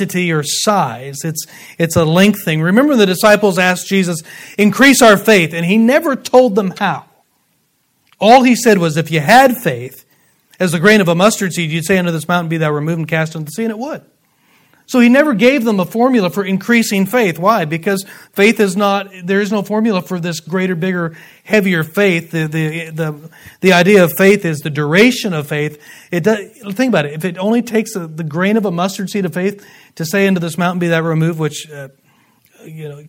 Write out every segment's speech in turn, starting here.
quantity or size. It's, it's a length thing. Remember the disciples asked Jesus, increase our faith, and he never told them how. All he said was, if you had faith, as the grain of a mustard seed, you'd say unto this mountain, be thou removed and cast into the sea, and it would. So he never gave them a formula for increasing faith. Why? Because faith is not, there is no formula for this greater, bigger, heavier faith. The, the, the, the idea of faith is the duration of faith. It does, think about it. If it only takes a, the grain of a mustard seed of faith to say into this mountain, be that removed, which, uh, you know,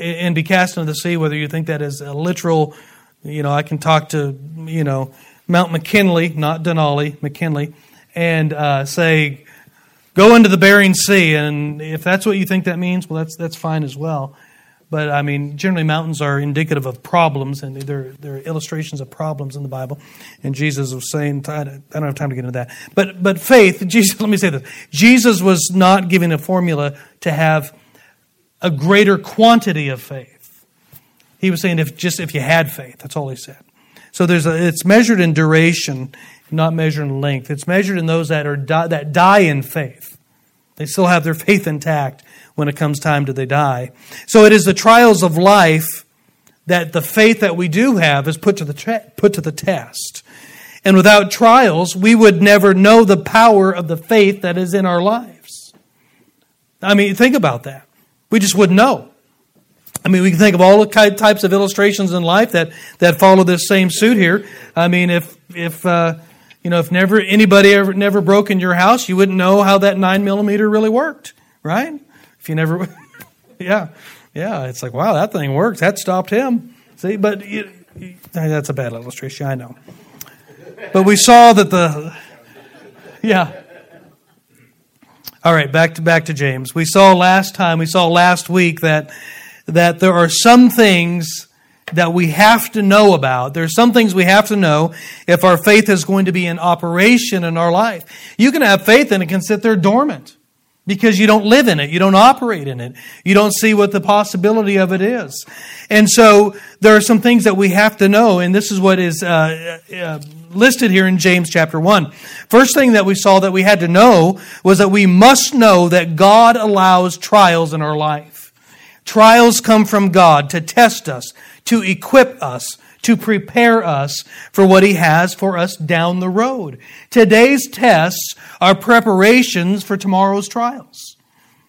and be cast into the sea, whether you think that is a literal, you know, I can talk to, you know, Mount McKinley, not Denali, McKinley, and uh, say, go into the Bering Sea. And if that's what you think that means, well, that's, that's fine as well. But I mean, generally, mountains are indicative of problems, and they're, they're illustrations of problems in the Bible. And Jesus was saying, I don't have time to get into that. But, but faith, Jesus, let me say this Jesus was not giving a formula to have a greater quantity of faith. He was saying, if just if you had faith, that's all he said. So there's a, it's measured in duration not measured in length. It's measured in those that are that die in faith. They still have their faith intact when it comes time to they die. So it is the trials of life that the faith that we do have is put to the put to the test. And without trials, we would never know the power of the faith that is in our lives. I mean, think about that. We just wouldn't know. I mean, we can think of all the types of illustrations in life that, that follow this same suit here. I mean, if if uh, you know, if never anybody ever never broke in your house, you wouldn't know how that nine millimeter really worked, right? If you never, yeah, yeah, it's like wow, that thing works. That stopped him. See, but that's a bad illustration, I know. But we saw that the, yeah. All right, back to back to James. We saw last time, we saw last week that that there are some things that we have to know about. There's some things we have to know if our faith is going to be in operation in our life. You can have faith and it can sit there dormant because you don't live in it. You don't operate in it. You don't see what the possibility of it is. And so there are some things that we have to know, and this is what is uh, uh, listed here in James chapter 1. First thing that we saw that we had to know was that we must know that God allows trials in our life. Trials come from God to test us, to equip us, to prepare us for what He has for us down the road. Today's tests are preparations for tomorrow's trials.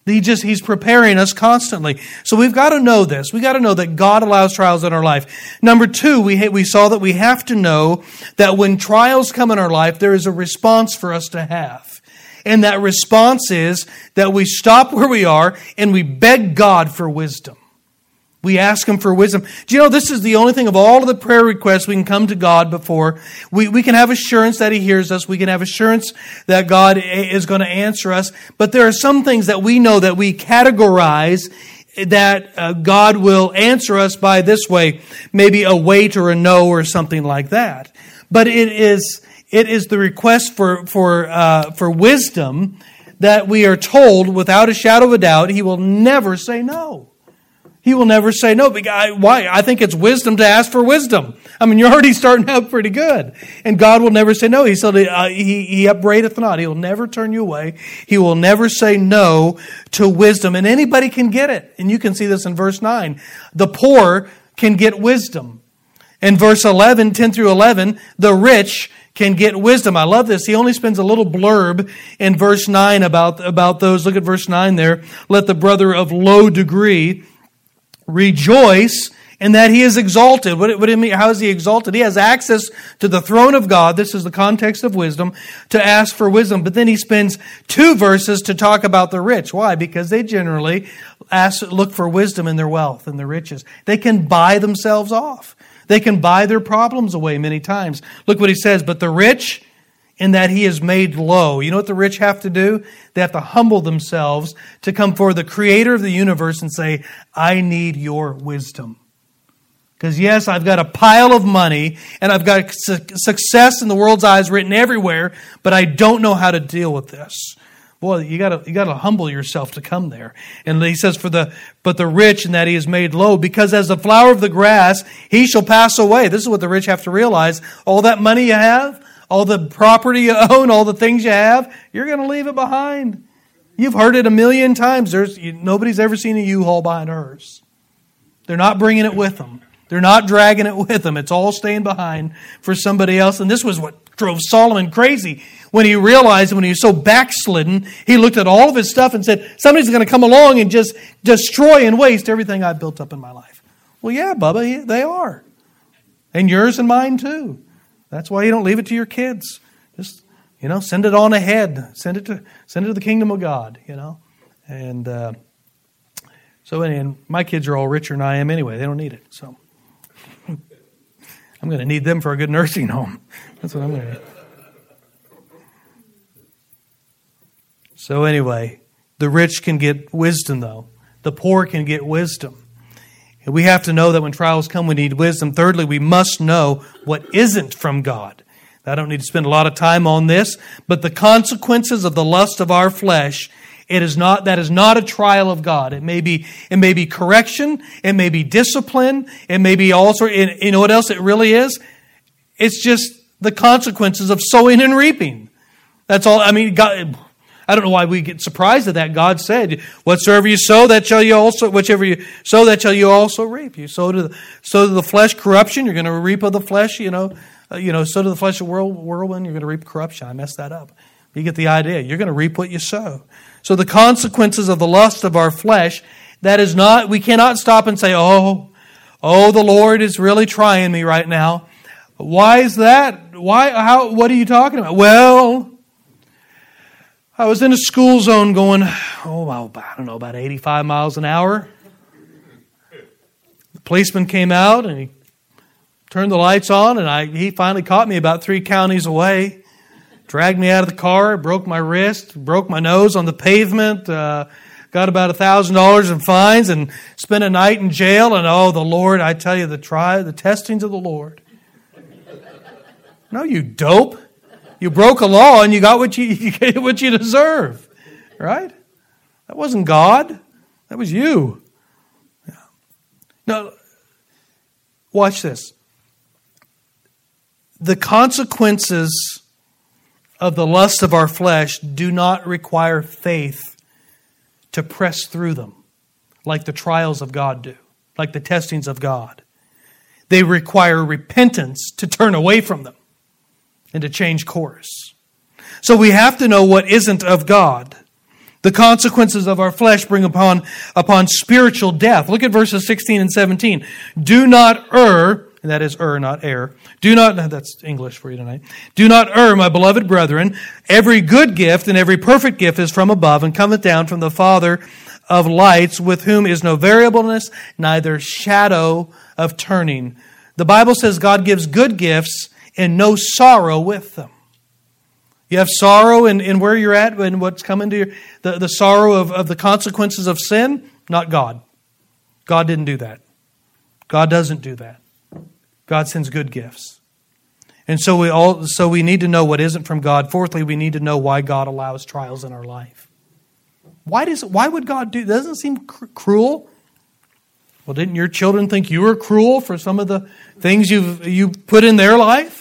He just, he's preparing us constantly. So we've got to know this. We've got to know that God allows trials in our life. Number two, we, we saw that we have to know that when trials come in our life, there is a response for us to have. And that response is that we stop where we are and we beg God for wisdom. We ask Him for wisdom. Do you know this is the only thing of all of the prayer requests we can come to God before? We, we can have assurance that He hears us. We can have assurance that God is going to answer us. But there are some things that we know that we categorize that uh, God will answer us by this way, maybe a wait or a no or something like that. But it is, it is the request for, for, uh, for wisdom that we are told without a shadow of a doubt He will never say no. He will never say no. Why? I think it's wisdom to ask for wisdom. I mean, you're already starting out pretty good. And God will never say no. He said, uh, he, he upbraideth not. He will never turn you away. He will never say no to wisdom. And anybody can get it. And you can see this in verse 9. The poor can get wisdom. In verse 11, 10 through 11, the rich can get wisdom. I love this. He only spends a little blurb in verse 9 about, about those. Look at verse 9 there. Let the brother of low degree rejoice in that he is exalted. What, what mean? How is he exalted? He has access to the throne of God. This is the context of wisdom to ask for wisdom. But then he spends two verses to talk about the rich. Why? Because they generally ask, look for wisdom in their wealth and their riches. They can buy themselves off. They can buy their problems away many times. Look what he says. But the rich, in that he is made low. You know what the rich have to do? They have to humble themselves to come for the creator of the universe and say, I need your wisdom. Because yes, I've got a pile of money and I've got success in the world's eyes written everywhere, but I don't know how to deal with this. Boy, you gotta, you gotta humble yourself to come there. And he says, for the, but the rich in that he is made low, because as the flower of the grass, he shall pass away. This is what the rich have to realize. All that money you have, all the property you own, all the things you have, you're going to leave it behind. You've heard it a million times. There's, nobody's ever seen a U-Haul behind hers. They're not bringing it with them. They're not dragging it with them. It's all staying behind for somebody else. And this was what drove Solomon crazy when he realized when he was so backslidden, he looked at all of his stuff and said, Somebody's going to come along and just destroy and waste everything I've built up in my life. Well, yeah, Bubba, they are. And yours and mine too. That's why you don't leave it to your kids. Just, you know, send it on ahead. Send it to, send it to the kingdom of God, you know. And uh, so, and my kids are all richer than I am anyway. They don't need it. So I'm going to need them for a good nursing home. That's what I'm going to need. So, anyway, the rich can get wisdom, though. The poor can get wisdom. And we have to know that when trials come, we need wisdom. Thirdly, we must know what isn't from God. I don't need to spend a lot of time on this, but the consequences of the lust of our flesh, it is not, that is not a trial of God. It may be, it may be correction, it may be discipline, it may be also, you know what else it really is? It's just the consequences of sowing and reaping. That's all, I mean, God, I don't know why we get surprised at that. God said, "Whatsoever you sow, that shall you also whichever you sow, that shall you also reap." You sow to the, sow to the flesh corruption, you're going to reap of the flesh. You know, uh, you know, sow to the flesh a whirlwind, you're going to reap corruption. I messed that up. You get the idea. You're going to reap what you sow. So the consequences of the lust of our flesh, that is not. We cannot stop and say, "Oh, oh, the Lord is really trying me right now." Why is that? Why? How? What are you talking about? Well, I was in a school zone going, oh, I don't know, about 85 miles an hour. The policeman came out and he turned the lights on, and I, he finally caught me about three counties away. Dragged me out of the car, broke my wrist, broke my nose on the pavement, uh, got about a thousand dollars in fines, and spent a night in jail. And oh, the Lord, I tell you, the try, the testings of the Lord. No, you dope. You broke a law and you got what you, you what you deserve. Right? That wasn't God. That was you. Yeah. Now, watch this. The consequences of the lust of our flesh do not require faith to press through them like the trials of God do, like the testings of God. They require repentance to turn away from them and to change course. So we have to know what isn't of God. The consequences of our flesh bring upon, upon spiritual death. Look at verses 16 and 17. Do not err, and that is err, not err. Do not, that's English for you tonight. Do not err, my beloved brethren. Every good gift and every perfect gift is from above and cometh down from the Father of lights, with whom is no variableness, neither shadow of turning. The Bible says God gives good gifts and no sorrow with them. You have sorrow in, in where you're at and what's coming to you, the, the sorrow of, of the consequences of sin, not God. God didn't do that. God doesn't do that. God sends good gifts. And so we all so we need to know what isn't from God. Fourthly, we need to know why God allows trials in our life. Why does why would God do? Doesn't seem cr- cruel. Well, didn't your children think you were cruel for some of the things you've you put in their life?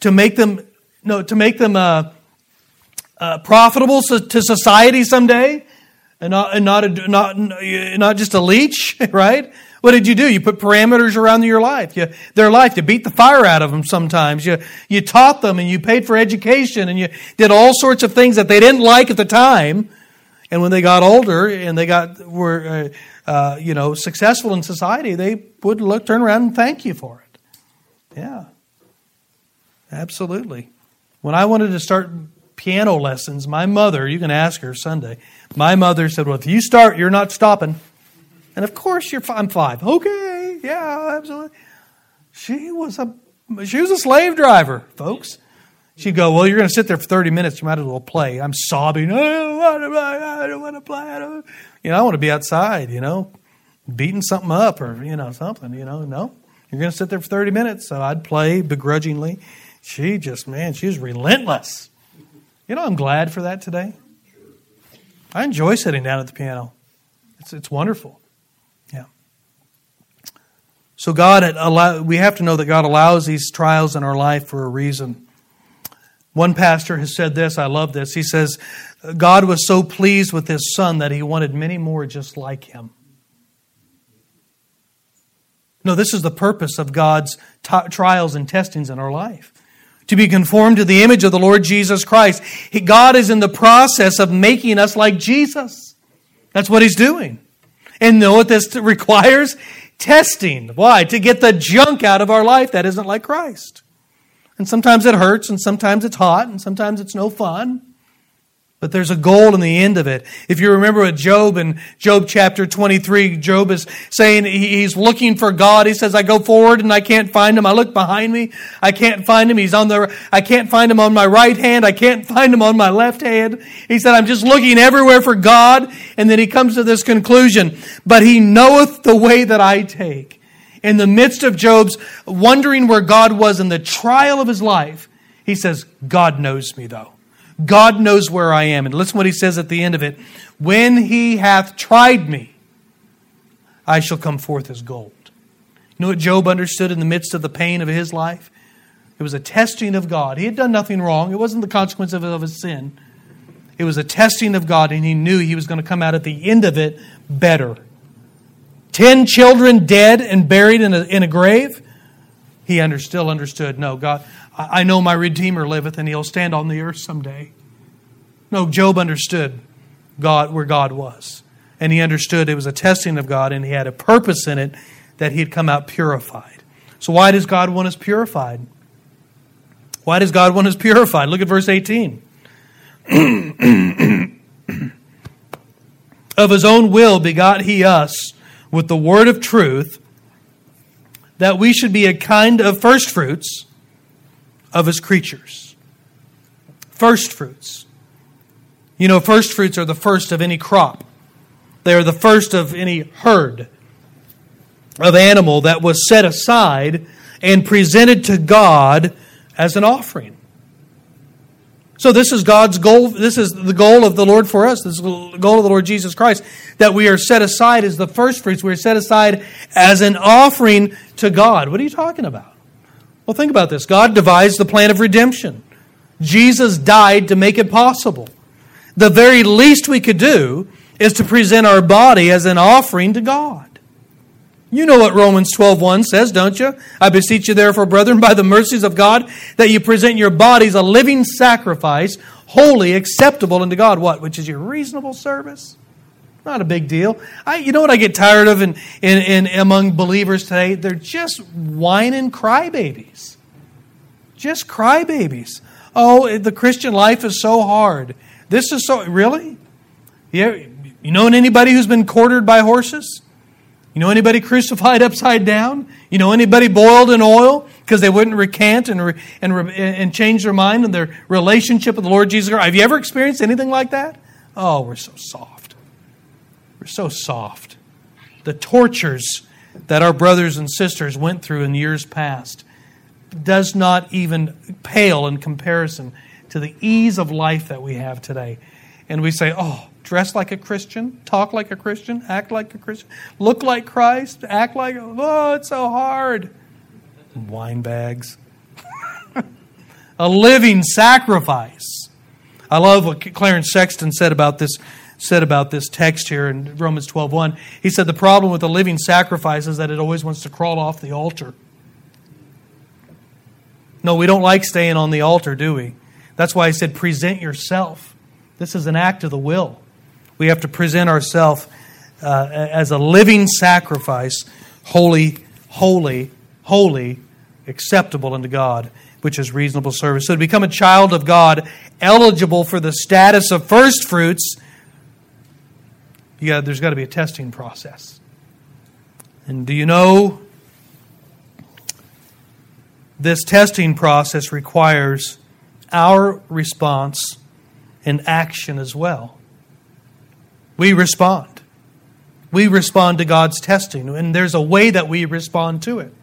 To make them no to make them uh, uh, profitable to society someday, and not and not a, not not just a leech, right? What did you do? You put parameters around your life, you, their life. You beat the fire out of them sometimes. You you taught them, and you paid for education, and you did all sorts of things that they didn't like at the time. And when they got older and they got were uh, uh you know successful in society, they would look turn around and thank you for it. Yeah. Absolutely. When I wanted to start piano lessons, my mother, you can ask her Sunday, my mother said, Well, if you start, you're not stopping. And of course, you're, I'm five. Okay, yeah, absolutely. She was a she was a slave driver, folks. She'd go, Well, you're going to sit there for 30 minutes. You might as well play. I'm sobbing. I don't want to play. I don't want to play. I don't. You know, I want to be outside, you know, beating something up or, you know, something, you know. No, you're going to sit there for 30 minutes. So I'd play begrudgingly. She just, man, she was relentless. You know, I'm glad for that today. I enjoy sitting down at the piano. It's, it's wonderful. Yeah. So God allow, we have to know that God allows these trials in our life for a reason. One pastor has said this, I love this. He says, God was so pleased with his son that he wanted many more just like him. No, this is the purpose of God's t- trials and testings in our life. To be conformed to the image of the Lord Jesus Christ. God is in the process of making us like Jesus. That's what He's doing. And know what this requires? Testing. Why? To get the junk out of our life that isn't like Christ. And sometimes it hurts, and sometimes it's hot, and sometimes it's no fun. But there's a goal in the end of it. If you remember with Job in Job chapter 23, Job is saying he's looking for God. He says, I go forward and I can't find him. I look behind me. I can't find him. He's on the, I can't find him on my right hand. I can't find him on my left hand. He said, I'm just looking everywhere for God. And then he comes to this conclusion, but he knoweth the way that I take. In the midst of Job's wondering where God was in the trial of his life, he says, God knows me though. God knows where I am. And listen what he says at the end of it. When he hath tried me, I shall come forth as gold. You know what Job understood in the midst of the pain of his life? It was a testing of God. He had done nothing wrong. It wasn't the consequence of, his sin. It was a testing of God, and he knew he was going to come out at the end of it better. Ten children dead and buried in a, in a grave. He under, still understood, no, God, I know my Redeemer liveth and he'll stand on the earth someday. No, Job understood God where God was. And he understood it was a testing of God and he had a purpose in it that he had come out purified. So why does God want us purified? Why does God want us purified? Look at verse 18. of his own will begot he us with the word of truth, that we should be a kind of firstfruits of his creatures. First fruits. You know, first fruits are the first of any crop. They are the first of any herd of animal that was set aside and presented to God as an offering. So this is God's goal. This is the goal of the Lord for us. This is the goal of the Lord Jesus Christ that we are set aside as the first fruits. We are set aside as an offering to God. What are you talking about? Well, think about this. God devised the plan of redemption. Jesus died to make it possible. The very least we could do is to present our body as an offering to God. You know what Romans 12:1 says, don't you? I beseech you therefore, brethren, by the mercies of God, that you present your bodies a living sacrifice, holy, acceptable unto God. What? Which is your reasonable service? Not a big deal. I, you know what I get tired of in, in, in among believers today? They're just whining crybabies. Just crybabies. Oh, the Christian life is so hard. This is so really. Yeah, you know anybody who's been quartered by horses? You know anybody crucified upside down? You know anybody boiled in oil because they wouldn't recant and re, and re, and change their mind and their relationship with the Lord Jesus Christ? Have you ever experienced anything like that? Oh, we're so soft. So soft. The tortures that our brothers and sisters went through in years past does not even pale in comparison to the ease of life that we have today. And we say, oh, dress like a Christian, talk like a Christian, act like a Christian, look like Christ, act like, oh, it's so hard. Wine bags. a living sacrifice. I love what Clarence Sexton said about this said about this text here in Romans 12:1. He said the problem with the living sacrifice is that it always wants to crawl off the altar. No, we don't like staying on the altar, do we? That's why I said present yourself. This is an act of the will. We have to present ourselves uh, as a living sacrifice, holy, holy, holy, acceptable unto God, which is reasonable service. So to become a child of God, eligible for the status of first fruits, got, there's got to be a testing process. And do you know this testing process requires our response and action as well? We respond. We respond to God's testing, and there's a way that we respond to it.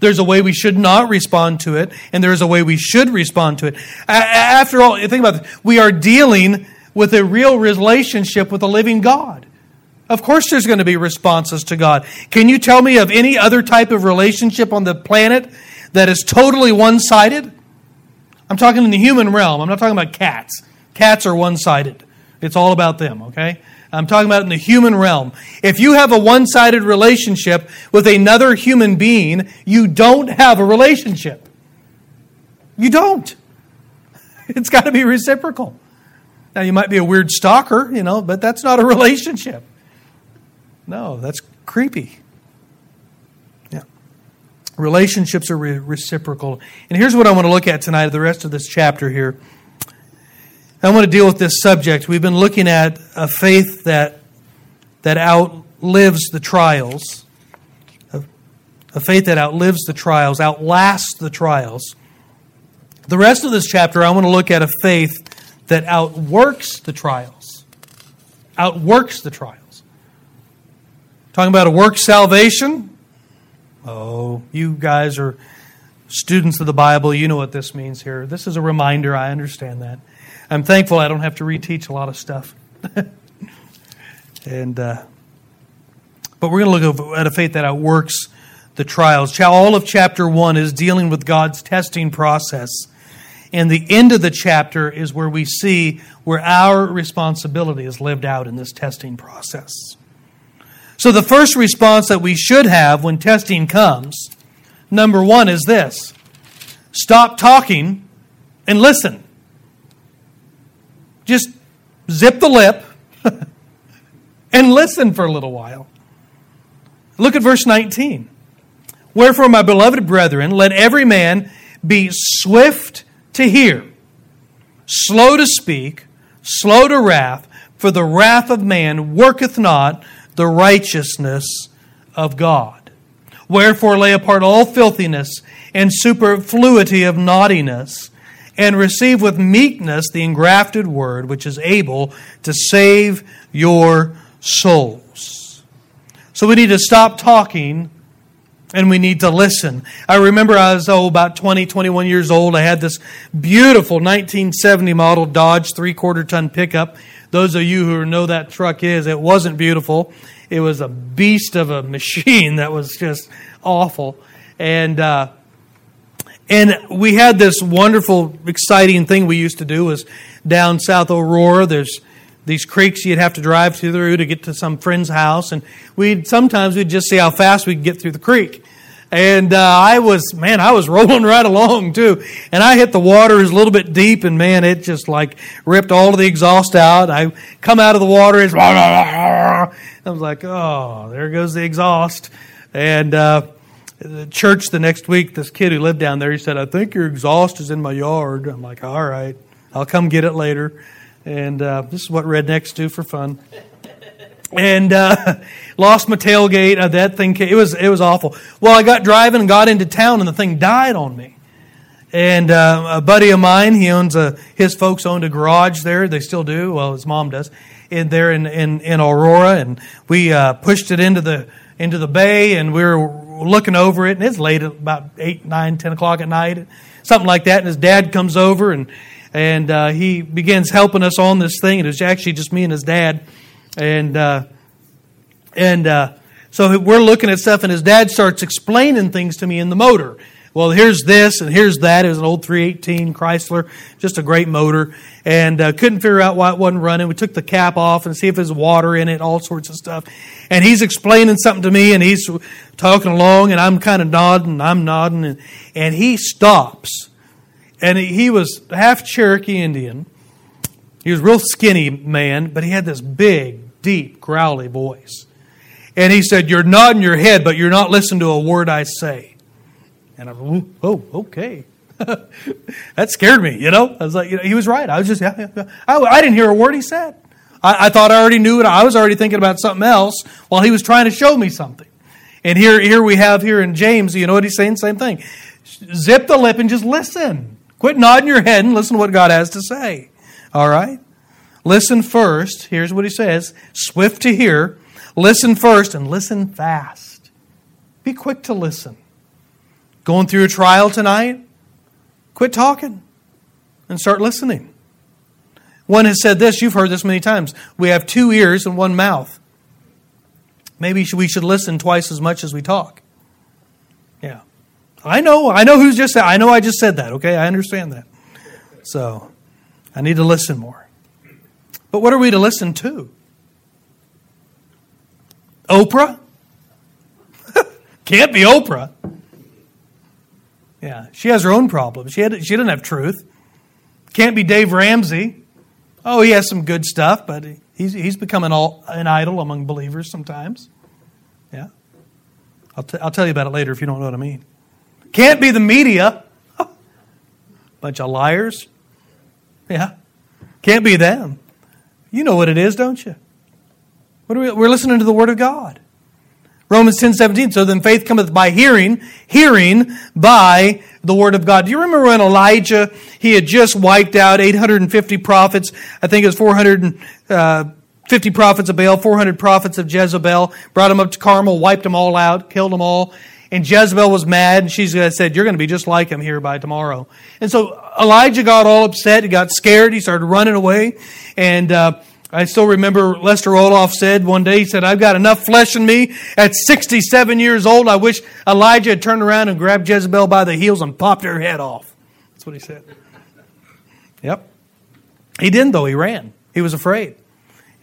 There's a way we should not respond to it, and there's a way we should respond to it. After all, think about this. We are dealing with a real relationship with a living God. Of course, there's going to be responses to God. Can you tell me of any other type of relationship on the planet that is totally one sided? I'm talking in the human realm. I'm not talking about cats. Cats are one sided, it's all about them, okay? I'm talking about in the human realm. If you have a one sided relationship with another human being, you don't have a relationship. You don't. It's got to be reciprocal. Now, you might be a weird stalker, you know, but that's not a relationship. No, that's creepy. Yeah. Relationships are re- reciprocal. And here's what I want to look at tonight, the rest of this chapter here. I want to deal with this subject. We've been looking at a faith that, that outlives the trials, a, a faith that outlives the trials, outlasts the trials. The rest of this chapter, I want to look at a faith that outworks the trials. Outworks the trials. Talking about a work salvation. Oh, you guys are students of the Bible. You know what this means here. This is a reminder. I understand that. I'm thankful I don't have to reteach a lot of stuff. and uh, but we're going to look at a faith that outworks the trials. All of chapter one is dealing with God's testing process, and the end of the chapter is where we see where our responsibility is lived out in this testing process. So the first response that we should have when testing comes, number one, is this: stop talking and listen. Just zip the lip and listen for a little while. Look at verse 19. Wherefore, my beloved brethren, let every man be swift to hear, slow to speak, slow to wrath, for the wrath of man worketh not the righteousness of God. Wherefore, lay apart all filthiness and superfluity of naughtiness and receive with meekness the engrafted word, which is able to save your souls. So we need to stop talking and we need to listen. I remember I was, oh, about 20, 21 years old. I had this beautiful 1970 model Dodge three quarter ton pickup. Those of you who know that truck is, it wasn't beautiful. It was a beast of a machine that was just awful. And, uh, and we had this wonderful, exciting thing we used to do was down South Aurora. There's these creeks you'd have to drive through to get to some friend's house, and we'd sometimes we'd just see how fast we could get through the creek. And uh, I was, man, I was rolling right along too. And I hit the water is a little bit deep, and man, it just like ripped all of the exhaust out. I come out of the water, it's I was like, oh, there goes the exhaust. And uh, the church the next week, this kid who lived down there, he said, I think your exhaust is in my yard. I'm like, all right, I'll come get it later. And uh, this is what rednecks do for fun. And uh, lost my tailgate. Uh, that thing, came, it was it was awful. Well, I got driving and got into town, and the thing died on me. And uh, a buddy of mine, he owns a his folks owned a garage there. They still do. Well, his mom does. In there in in, in Aurora, and we uh, pushed it into the into the bay, and we were looking over it, and it's late about eight, nine, ten o'clock at night, something like that. And his dad comes over and and uh, he begins helping us on this thing. It was actually just me and his dad, and uh, and uh, so we're looking at stuff, and his dad starts explaining things to me in the motor well, here's this and here's that. It was an old 318 Chrysler, just a great motor, and uh, couldn't figure out why it wasn't running. We took the cap off and see if there's water in it, all sorts of stuff. And he's explaining something to me, and he's talking along, and I'm kind of nodding, I'm nodding, and, and he stops. And he was half Cherokee Indian. He was a real skinny man, but he had this big, deep, growly voice. And he said, You're nodding your head, but you're not listening to a word I say. And I was, oh, okay. that scared me, you know? I was like, you know, he was right. I was just, yeah, yeah. I, I didn't hear a word he said. I, I thought I already knew it. I was already thinking about something else while he was trying to show me something. And here, here we have here in James, you know what he's saying? Same thing. Zip the lip and just listen. Quit nodding your head and listen to what God has to say. All right? Listen first. Here's what he says swift to hear. Listen first and listen fast. Be quick to listen. Going through a trial tonight? Quit talking and start listening. One has said this, you've heard this many times. We have two ears and one mouth. Maybe we should listen twice as much as we talk. Yeah. I know, I know who's just I know I just said that, okay? I understand that. So I need to listen more. But what are we to listen to? Oprah? Can't be Oprah. Yeah, she has her own problems. She, had, she didn't have truth. Can't be Dave Ramsey. Oh, he has some good stuff, but he's, he's become an, all, an idol among believers sometimes. Yeah. I'll, t- I'll tell you about it later if you don't know what I mean. Can't be the media. Bunch of liars. Yeah. Can't be them. You know what it is, don't you? What are we, we're listening to the Word of God. Romans 10 17. So then faith cometh by hearing, hearing by the Word of God. Do you remember when Elijah, he had just wiped out 850 prophets? I think it was 450 uh, prophets of Baal, 400 prophets of Jezebel, brought them up to Carmel, wiped them all out, killed them all. And Jezebel was mad, and she said, You're going to be just like him here by tomorrow. And so Elijah got all upset. He got scared. He started running away. And uh, I still remember Lester Olaf said one day, he said, I've got enough flesh in me. At 67 years old, I wish Elijah had turned around and grabbed Jezebel by the heels and popped her head off. That's what he said. Yep. He didn't, though. He ran. He was afraid.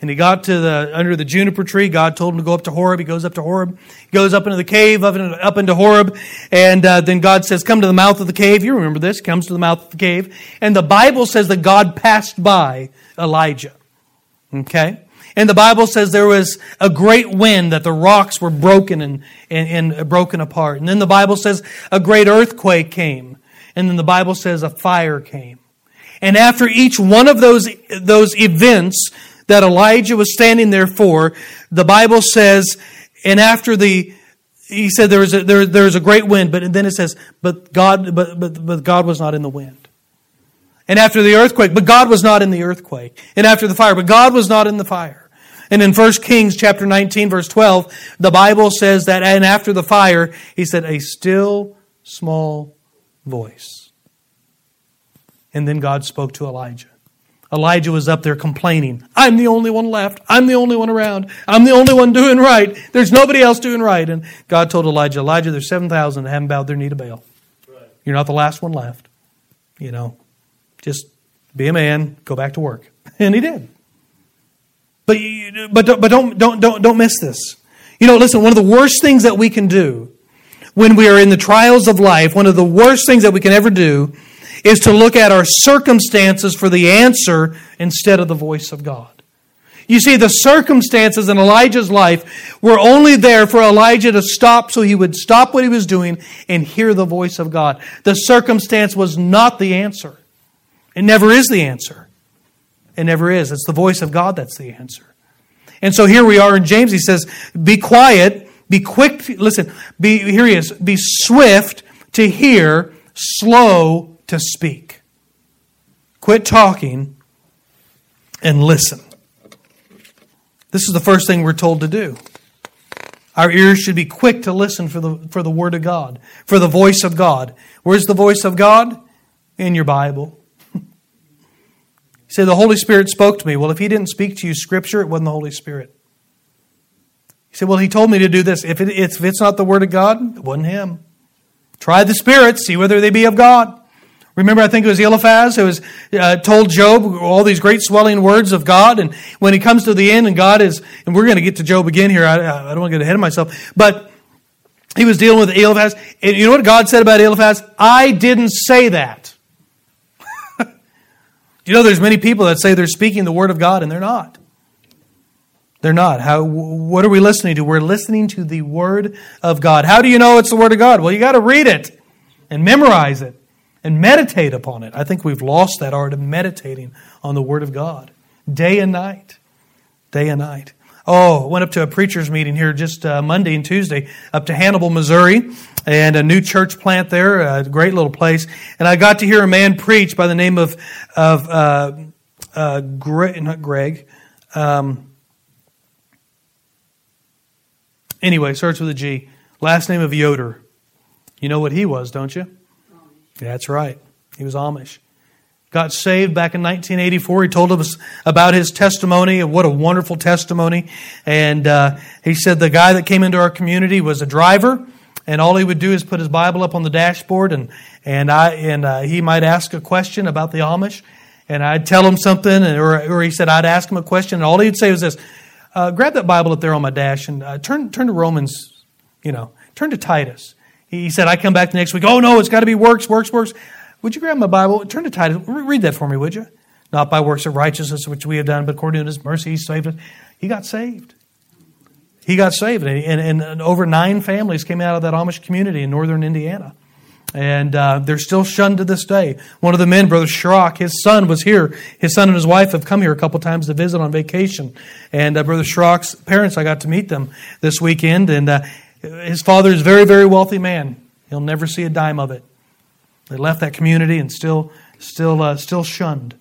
And he got to the under the juniper tree. God told him to go up to Horeb. He goes up to Horeb. He goes up into the cave, up into, up into Horeb. And uh, then God says, Come to the mouth of the cave. You remember this. Comes to the mouth of the cave. And the Bible says that God passed by Elijah. Okay? And the Bible says there was a great wind, that the rocks were broken and, and, and, broken apart. And then the Bible says a great earthquake came. And then the Bible says a fire came. And after each one of those, those events that Elijah was standing there for, the Bible says, and after the, he said there was a, there, there was a great wind, but then it says, but God, but, but, but God was not in the wind. And after the earthquake, but God was not in the earthquake. And after the fire, but God was not in the fire. And in 1 Kings chapter 19 verse 12, the Bible says that and after the fire, he said a still small voice. And then God spoke to Elijah. Elijah was up there complaining, I'm the only one left. I'm the only one around. I'm the only one doing right. There's nobody else doing right. And God told Elijah, Elijah, there's 7,000 that haven't bowed their knee to Baal. You're not the last one left. You know, just be a man, go back to work. And he did. But, but, but don't, don't, don't, don't miss this. You know, listen, one of the worst things that we can do when we are in the trials of life, one of the worst things that we can ever do is to look at our circumstances for the answer instead of the voice of God. You see, the circumstances in Elijah's life were only there for Elijah to stop so he would stop what he was doing and hear the voice of God. The circumstance was not the answer. It never is the answer. It never is. It's the voice of God that's the answer. And so here we are in James. He says, Be quiet, be quick. Listen, be, here he is. Be swift to hear, slow to speak. Quit talking and listen. This is the first thing we're told to do. Our ears should be quick to listen for the, for the Word of God, for the voice of God. Where's the voice of God? In your Bible. you say, the Holy Spirit spoke to me. Well, if He didn't speak to you Scripture, it wasn't the Holy Spirit. You say, well, He told me to do this. If, it, if it's not the Word of God, it wasn't Him. Try the spirits, see whether they be of God. Remember, I think it was Eliphaz who was uh, told Job all these great swelling words of God, and when he comes to the end, and God is, and we're going to get to Job again here. I, I don't want to get ahead of myself, but he was dealing with Eliphaz, and you know what God said about Eliphaz? I didn't say that. you know, there's many people that say they're speaking the word of God, and they're not. They're not. How? What are we listening to? We're listening to the word of God. How do you know it's the word of God? Well, you got to read it and memorize it and meditate upon it. I think we've lost that art of meditating on the Word of God day and night. Day and night. Oh, I went up to a preacher's meeting here just uh, Monday and Tuesday up to Hannibal, Missouri, and a new church plant there, a great little place. And I got to hear a man preach by the name of of uh, uh, Greg, not Greg. Um, anyway, starts with a G. Last name of Yoder. You know what he was, don't you? That's right. He was Amish. Got saved back in 1984. He told us about his testimony and what a wonderful testimony. And uh, he said the guy that came into our community was a driver, and all he would do is put his Bible up on the dashboard and and I and uh, he might ask a question about the Amish, and I'd tell him something, or, or he said I'd ask him a question, and all he'd say was this: uh, "Grab that Bible up there on my dash and uh, turn turn to Romans, you know, turn to Titus." He said, "I come back the next week. Oh no, it's got to be works, works, works. Would you grab my Bible? Turn to Titus. Read that for me, would you? Not by works of righteousness which we have done, but according to His mercy, He saved us. He got saved." He got saved, and, and, and over nine families came out of that Amish community in northern Indiana and uh, they're still shunned to this day. One of the men, Brother Schrock, his son was here. His son and his wife have come here a couple times to visit on vacation. And uh, Brother Schrock's parents, I got to meet them this weekend. And uh, his father is a very, very wealthy man. He'll never see a dime of it. They left that community and still, still, uh, still shunned.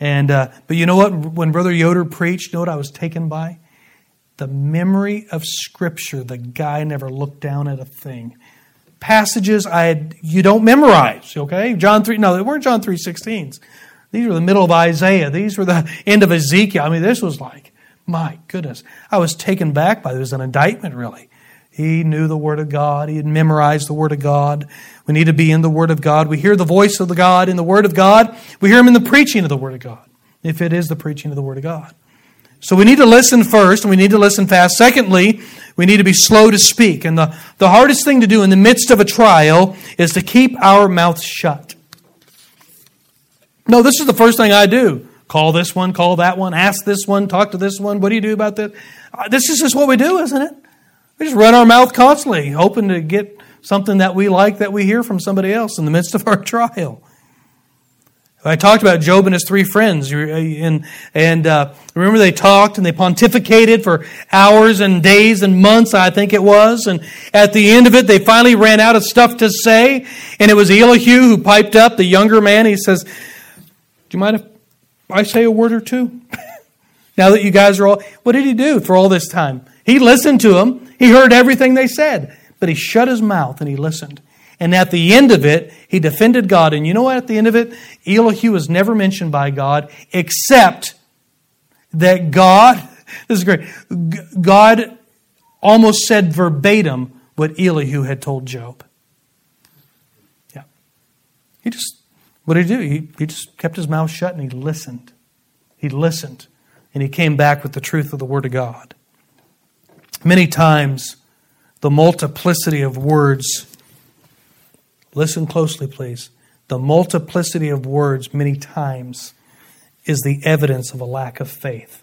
And uh, but you know what? When Brother Yoder preached, you know what I was taken by? The memory of Scripture. The guy never looked down at a thing passages I had, you don't memorize, okay? John 3, no, they weren't John 3.16s. These were the middle of Isaiah. These were the end of Ezekiel. I mean, this was like, my goodness. I was taken back by was an indictment, really. He knew the Word of God. He had memorized the Word of God. We need to be in the Word of God. We hear the voice of the God in the Word of God. We hear Him in the preaching of the Word of God, if it is the preaching of the Word of God. So we need to listen first, and we need to listen fast. Secondly, we need to be slow to speak. And the, the hardest thing to do in the midst of a trial is to keep our mouths shut. No, this is the first thing I do. Call this one, call that one, ask this one, talk to this one. What do you do about that? Uh, this is just what we do, isn't it? We just run our mouth constantly, hoping to get something that we like that we hear from somebody else in the midst of our trial. I talked about Job and his three friends, uh, and, and uh, remember they talked and they pontificated for hours and days and months, I think it was, and at the end of it, they finally ran out of stuff to say, and it was Elihu who piped up, the younger man. He says, "Do you mind if I say a word or two? now that you guys are all, what did he do for all this time? He listened to them. He heard everything they said, but he shut his mouth and he listened. And at the end of it, he defended God. And you know what? At the end of it, Elihu was never mentioned by God, except that God, this is great, God almost said verbatim what Elihu had told Job. Yeah. He just, what did he do? He, he just kept his mouth shut and he listened. He listened. And he came back with the truth of the Word of God. Many times, the multiplicity of words Listen closely, please. The multiplicity of words many times is the evidence of a lack of faith.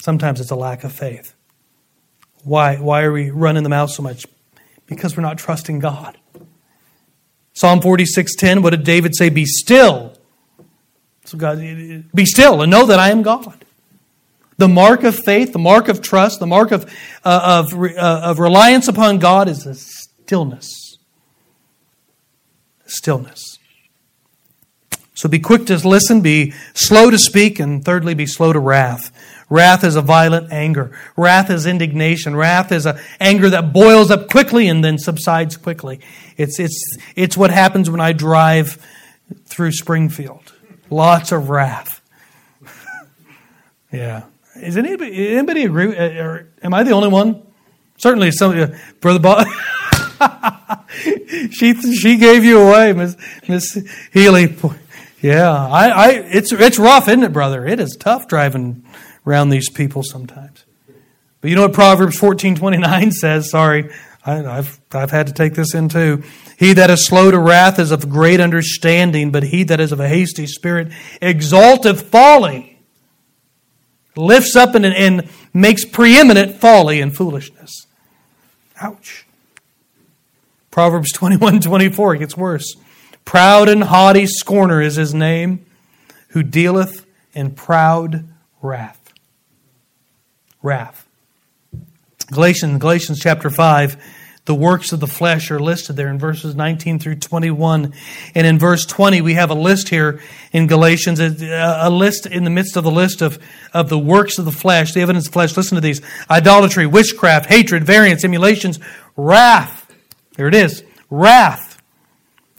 Sometimes it's a lack of faith. Why, why are we running the mouth so much? Because we're not trusting God. Psalm 46:10, what did David say? Be still. So God, be still and know that I am God. The mark of faith, the mark of trust, the mark of, uh, of, uh, of reliance upon God is this stillness. Stillness. So be quick to listen, be slow to speak, and thirdly, be slow to wrath. Wrath is a violent anger. Wrath is indignation. Wrath is an anger that boils up quickly and then subsides quickly. It's, it's, it's what happens when I drive through Springfield. Lots of wrath. yeah. Is anybody, anybody agree? Or am I the only one? Certainly, some uh, brother Bob. she she gave you away, Miss Miss Healy. Yeah, I, I it's it's rough, isn't it, brother? It is tough driving around these people sometimes. But you know what Proverbs fourteen twenty nine says? Sorry, I, have I've had to take this in too. He that is slow to wrath is of great understanding, but he that is of a hasty spirit exalteth folly. Lifts up and, and makes preeminent folly and foolishness. Ouch. Proverbs 21 24, it gets worse. Proud and haughty scorner is his name, who dealeth in proud wrath. Wrath. Galatians, Galatians chapter 5, the works of the flesh are listed there in verses 19 through 21. And in verse 20, we have a list here in Galatians, a, list in the midst of the list of, of the works of the flesh, the evidence of the flesh. Listen to these idolatry, witchcraft, hatred, variance, emulations, wrath there it is wrath,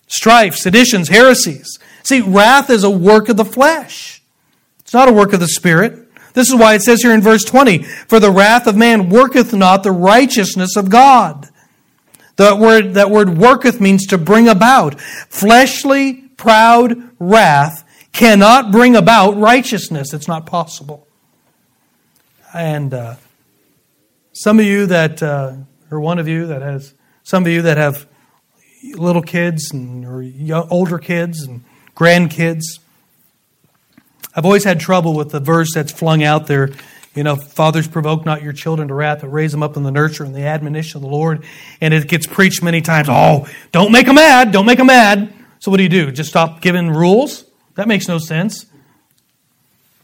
strife, seditions, heresies. See, wrath is a work of the flesh, it's not a work of the Spirit. This is why it says here in verse 20 For the wrath of man worketh not the righteousness of God. That word, that word worketh means to bring about. Fleshly, proud wrath cannot bring about righteousness. It's not possible. And uh, some of you that, uh, or one of you that has, some of you that have little kids and or young, older kids and grandkids, I've always had trouble with the verse that's flung out there. You know, fathers provoke not your children to wrath, but raise them up in the nurture and the admonition of the Lord. And it gets preached many times. Oh, don't make them mad. Don't make them mad. So what do you do? Just stop giving rules? That makes no sense.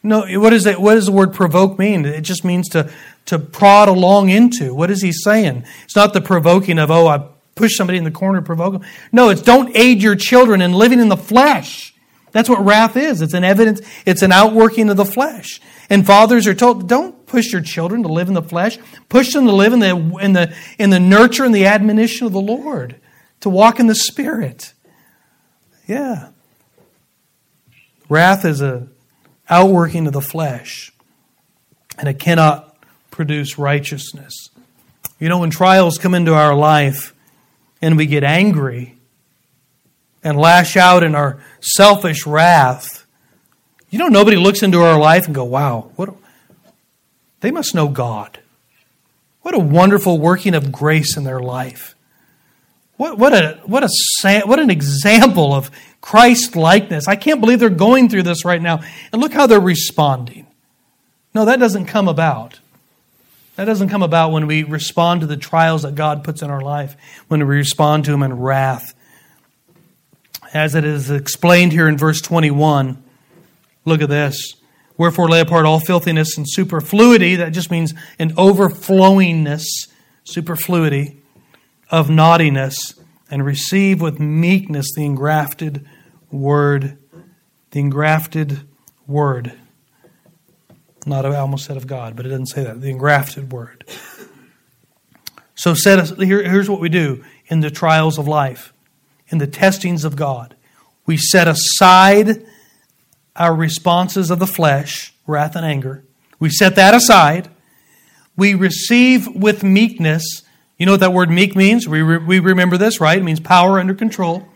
No, what is it? What does the word provoke mean? It just means to to prod along into. What is he saying? It's not the provoking of oh, I push somebody in the corner, provoke them. No, it's don't aid your children in living in the flesh. That's what wrath is. It's an evidence. It's an outworking of the flesh. And fathers are told don't push your children to live in the flesh. Push them to live in the in the in the nurture and the admonition of the Lord, to walk in the Spirit. Yeah. Wrath is a outworking of the flesh, and it cannot produce righteousness. You know, when trials come into our life and we get angry and lash out in our selfish wrath, you know, nobody looks into our life and go, wow, what, they must know God. What a wonderful working of grace in their life. What, what, a, what, a, what an example of Christ likeness. I can't believe they're going through this right now. And look how they're responding. No, that doesn't come about. That doesn't come about when we respond to the trials that God puts in our life, when we respond to them in wrath. As it is explained here in verse 21, look at this. Wherefore lay apart all filthiness and superfluity, that just means an overflowingness, superfluity of naughtiness and receive with meekness the engrafted word. The engrafted word. Not, I almost said of God, but it doesn't say that. The engrafted word. So set here, here's what we do in the trials of life, in the testings of God. We set aside our responses of the flesh, wrath and anger. We set that aside. We receive with meekness you know what that word meek means? We, re- we remember this, right? It means power under control.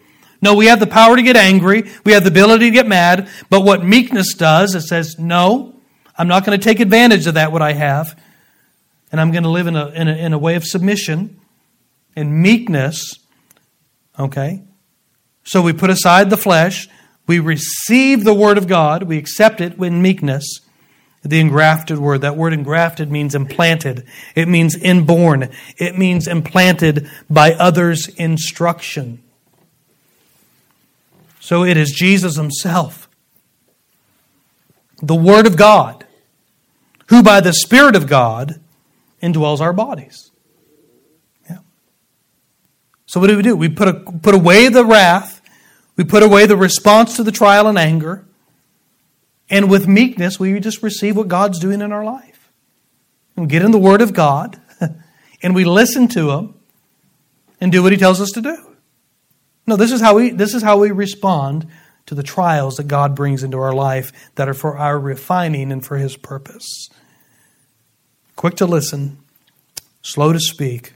No, we have the power to get angry. We have the ability to get mad. But what meekness does, it says, no, I'm not going to take advantage of that, what I have. And I'm going to live in a, in a, in a way of submission and meekness. Okay? So we put aside the flesh. We receive the word of God. We accept it in meekness the engrafted word. That word engrafted means implanted. It means inborn. It means implanted by others' instruction. So it is Jesus himself, the Word of God, who by the Spirit of God indwells our bodies. So what do we do? We put, a, put away the wrath. We put away the response to the trial and anger. And with meekness, we just receive what God's doing in our life. We get in the Word of God and we listen to Him and do what He tells us to do. No, this is how we, this is how we respond to the trials that God brings into our life that are for our refining and for His purpose. Quick to listen, slow to speak,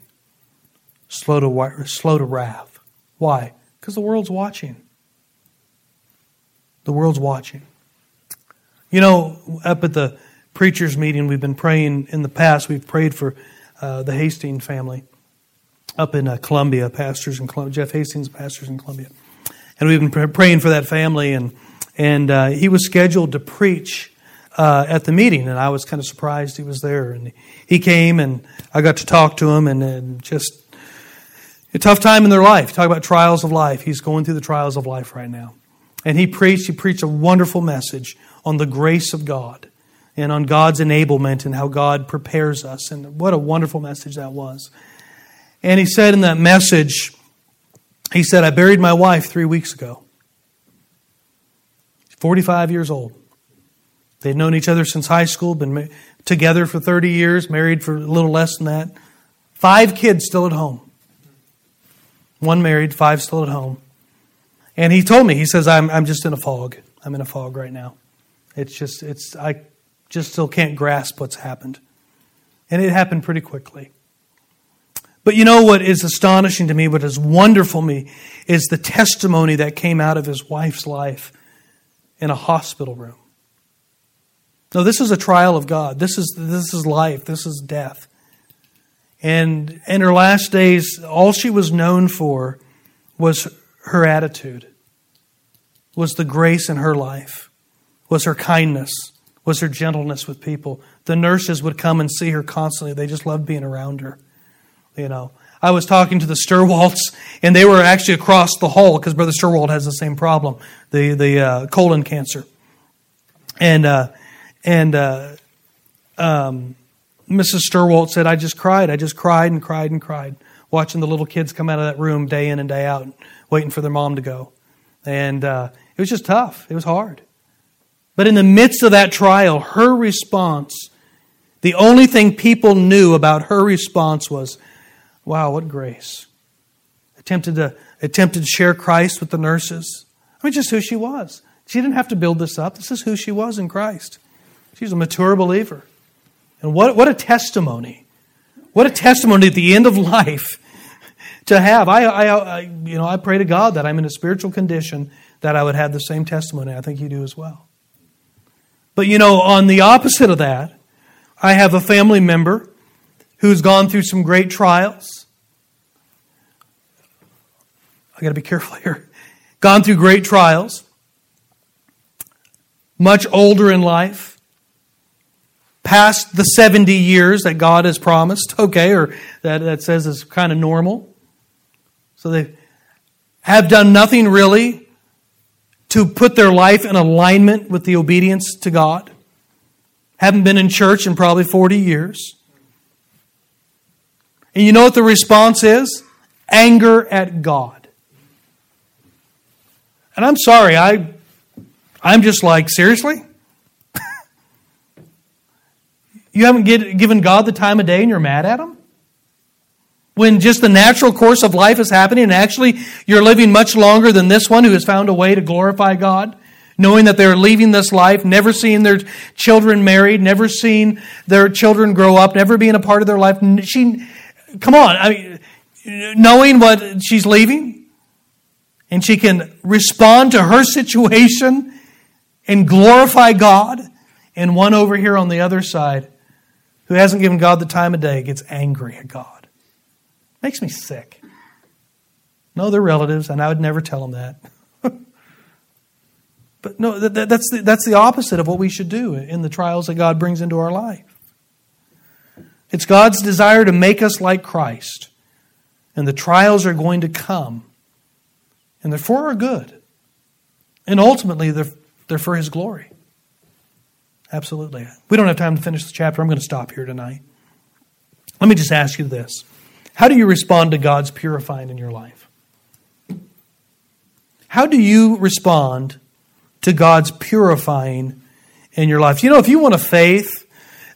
slow to, slow to wrath. Why? Because the world's watching. The world's watching. You know, up at the preachers' meeting, we've been praying in the past, we've prayed for uh, the Hastings family up in uh, Columbia, pastors in Columbia, Jeff Hastings, pastors in Columbia. And we've been praying for that family, and, and uh, he was scheduled to preach uh, at the meeting, and I was kind of surprised he was there. And he came, and I got to talk to him, and, and just a tough time in their life. Talk about trials of life. He's going through the trials of life right now. And he preached, he preached a wonderful message on the grace of God and on God's enablement and how God prepares us. And what a wonderful message that was. And he said in that message, he said, I buried my wife three weeks ago. 45 years old. They'd known each other since high school, been together for 30 years, married for a little less than that. Five kids still at home. One married, five still at home. And he told me, he says, I'm, I'm just in a fog. I'm in a fog right now. It's just, it's, I just still can't grasp what's happened. And it happened pretty quickly. But you know what is astonishing to me, what is wonderful to me, is the testimony that came out of his wife's life in a hospital room. No, this is a trial of God. This is, this is life. This is death. And in her last days, all she was known for was her attitude, was the grace in her life, was her kindness, was her gentleness with people. The nurses would come and see her constantly. They just loved being around her. You know, I was talking to the Sturwalds, and they were actually across the hall because Brother Sturwald has the same problem, the the uh, colon cancer, and uh, and uh, um, Mrs. Sturwalt said, "I just cried. I just cried and cried and cried, watching the little kids come out of that room day in and day out, waiting for their mom to go, and uh, it was just tough. It was hard." But in the midst of that trial, her response, the only thing people knew about her response was, Wow, what grace. Attempted to, attempted to share Christ with the nurses. I mean, just who she was. She didn't have to build this up. This is who she was in Christ. She's a mature believer. And what, what a testimony. What a testimony at the end of life to have. I, I, I, you know, I pray to God that I'm in a spiritual condition that I would have the same testimony. I think you do as well. But you know, on the opposite of that, I have a family member who's gone through some great trials. I got to be careful here. Gone through great trials. Much older in life. Past the 70 years that God has promised, okay, or that, that says is kind of normal. So they have done nothing really to put their life in alignment with the obedience to God. Haven't been in church in probably 40 years. And you know what the response is? Anger at God. And I'm sorry, I, I'm just like, seriously? You haven't get, given God the time of day and you're mad at Him? When just the natural course of life is happening and actually you're living much longer than this one who has found a way to glorify God? knowing that they're leaving this life, never seeing their children married, never seeing their children grow up, never being a part of their life. She, Come on. I mean, knowing what she's leaving, and she can respond to her situation and glorify God, and one over here on the other side who hasn't given God the time of day gets angry at God. Makes me sick. No, they're relatives, and I would never tell them that. but no, that, that's, the, that's the opposite of what we should do in the trials that God brings into our life. It's God's desire to make us like Christ. And the trials are going to come. And they're for our good. And ultimately, they're, they're for His glory. Absolutely. We don't have time to finish the chapter. I'm going to stop here tonight. Let me just ask you this How do you respond to God's purifying in your life? How do you respond to God's purifying in your life? You know, if you want a faith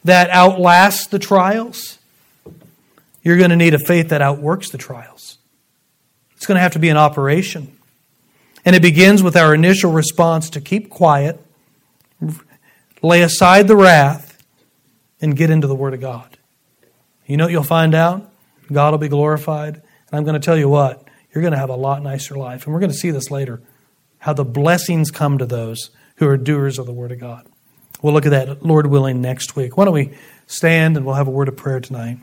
that outlasts the trials, you're going to need a faith that outworks the trials. It's going to have to be an operation. And it begins with our initial response to keep quiet, lay aside the wrath, and get into the Word of God. You know what you'll find out? God will be glorified. And I'm going to tell you what, you're going to have a lot nicer life. And we're going to see this later how the blessings come to those who are doers of the Word of God. We'll look at that, Lord willing, next week. Why don't we stand and we'll have a word of prayer tonight?